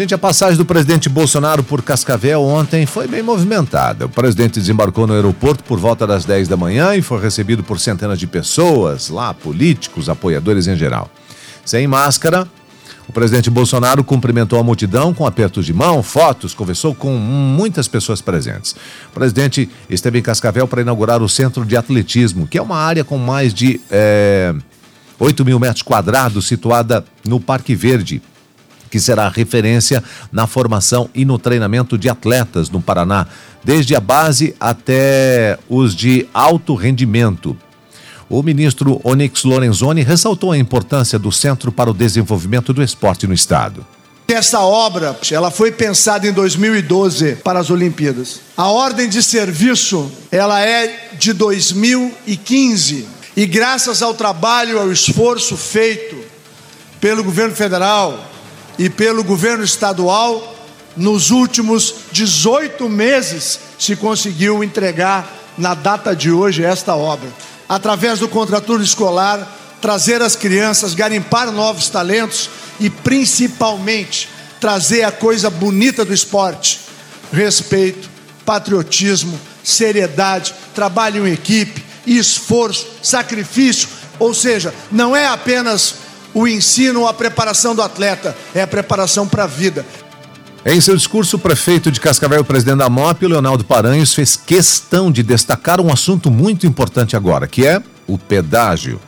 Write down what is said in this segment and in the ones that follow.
Gente, a passagem do presidente Bolsonaro por Cascavel ontem foi bem movimentada. O presidente desembarcou no aeroporto por volta das 10 da manhã e foi recebido por centenas de pessoas, lá, políticos, apoiadores em geral. Sem máscara, o presidente Bolsonaro cumprimentou a multidão com apertos de mão, fotos, conversou com muitas pessoas presentes. O presidente esteve em Cascavel para inaugurar o Centro de Atletismo, que é uma área com mais de é, 8 mil metros quadrados, situada no Parque Verde, que será referência na formação e no treinamento de atletas no Paraná, desde a base até os de alto rendimento. O ministro Onyx Lorenzoni ressaltou a importância do Centro para o Desenvolvimento do Esporte no Estado. Essa obra, ela foi pensada em 2012 para as Olimpíadas. A ordem de serviço, ela é de 2015. E graças ao trabalho, ao esforço feito pelo governo federal e pelo governo estadual, nos últimos 18 meses se conseguiu entregar na data de hoje esta obra através do contraturno escolar, trazer as crianças, garimpar novos talentos e principalmente trazer a coisa bonita do esporte: respeito, patriotismo, seriedade, trabalho em equipe, esforço, sacrifício. Ou seja, não é apenas o ensino a preparação do atleta, é a preparação para a vida. Em seu discurso, o prefeito de Cascavel, o presidente da MOP, Leonardo Paranhos, fez questão de destacar um assunto muito importante agora, que é o pedágio.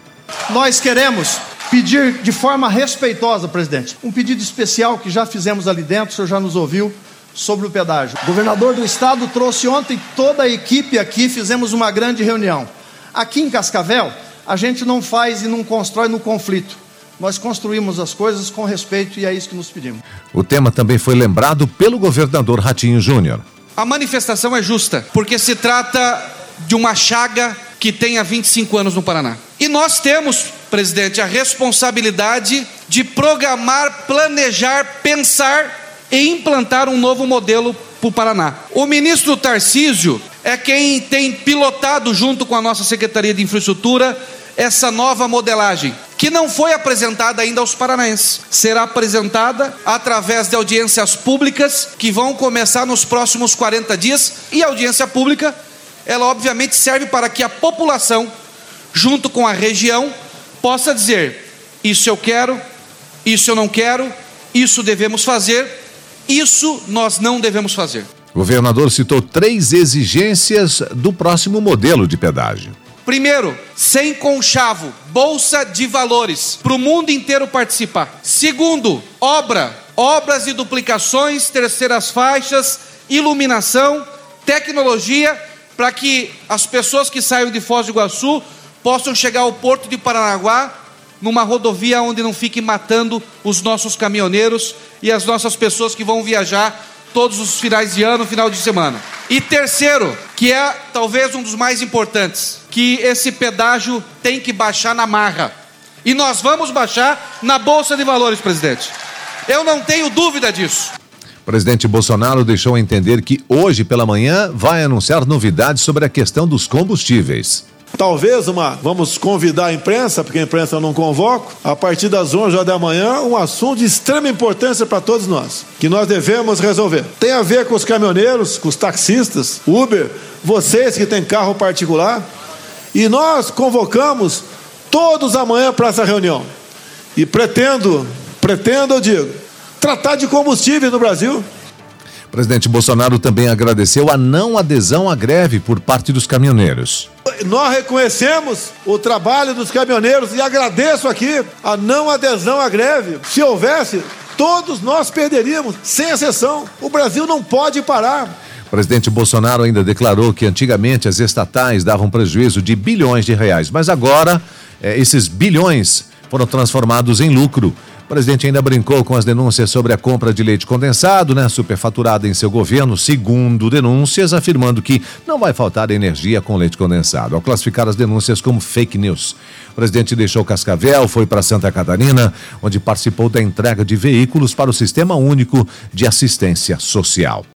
Nós queremos pedir de forma respeitosa, presidente, um pedido especial que já fizemos ali dentro, o senhor já nos ouviu, sobre o pedágio. O governador do estado trouxe ontem toda a equipe aqui, fizemos uma grande reunião. Aqui em Cascavel, a gente não faz e não constrói no conflito nós construímos as coisas com respeito e é isso que nos pedimos. O tema também foi lembrado pelo governador Ratinho Júnior. A manifestação é justa, porque se trata de uma chaga que tem há 25 anos no Paraná. E nós temos, presidente, a responsabilidade de programar, planejar, pensar e implantar um novo modelo para o Paraná. O ministro Tarcísio é quem tem pilotado, junto com a nossa Secretaria de Infraestrutura, essa nova modelagem, que não foi apresentada ainda aos paranaenses. Será apresentada através de audiências públicas que vão começar nos próximos 40 dias. E a audiência pública, ela obviamente serve para que a população, junto com a região, possa dizer: isso eu quero, isso eu não quero, isso devemos fazer, isso nós não devemos fazer. O governador citou três exigências do próximo modelo de pedágio. Primeiro, sem conchavo, bolsa de valores, para o mundo inteiro participar. Segundo, obra, obras e duplicações, terceiras faixas, iluminação, tecnologia, para que as pessoas que saiam de Foz do Iguaçu possam chegar ao porto de Paranaguá numa rodovia onde não fiquem matando os nossos caminhoneiros e as nossas pessoas que vão viajar todos os finais de ano, final de semana. E terceiro, que é talvez um dos mais importantes, que esse pedágio tem que baixar na marra. E nós vamos baixar na bolsa de valores, presidente. Eu não tenho dúvida disso. O presidente Bolsonaro deixou entender que hoje pela manhã vai anunciar novidades sobre a questão dos combustíveis. Talvez uma, vamos convidar a imprensa, porque a imprensa eu não convoco, a partir das 11 horas da manhã, um assunto de extrema importância para todos nós, que nós devemos resolver. Tem a ver com os caminhoneiros, com os taxistas, Uber, vocês que têm carro particular, e nós convocamos todos amanhã para essa reunião. E pretendo, pretendo, eu digo, tratar de combustível no Brasil. O presidente Bolsonaro também agradeceu a não adesão à greve por parte dos caminhoneiros nós reconhecemos o trabalho dos caminhoneiros e agradeço aqui a não adesão à greve. Se houvesse, todos nós perderíamos, sem exceção. O Brasil não pode parar. Presidente Bolsonaro ainda declarou que antigamente as estatais davam prejuízo de bilhões de reais, mas agora eh, esses bilhões foram transformados em lucro o presidente ainda brincou com as denúncias sobre a compra de leite condensado, né, superfaturada em seu governo, segundo denúncias, afirmando que não vai faltar energia com leite condensado, ao classificar as denúncias como fake news. O presidente deixou Cascavel, foi para Santa Catarina, onde participou da entrega de veículos para o Sistema Único de Assistência Social.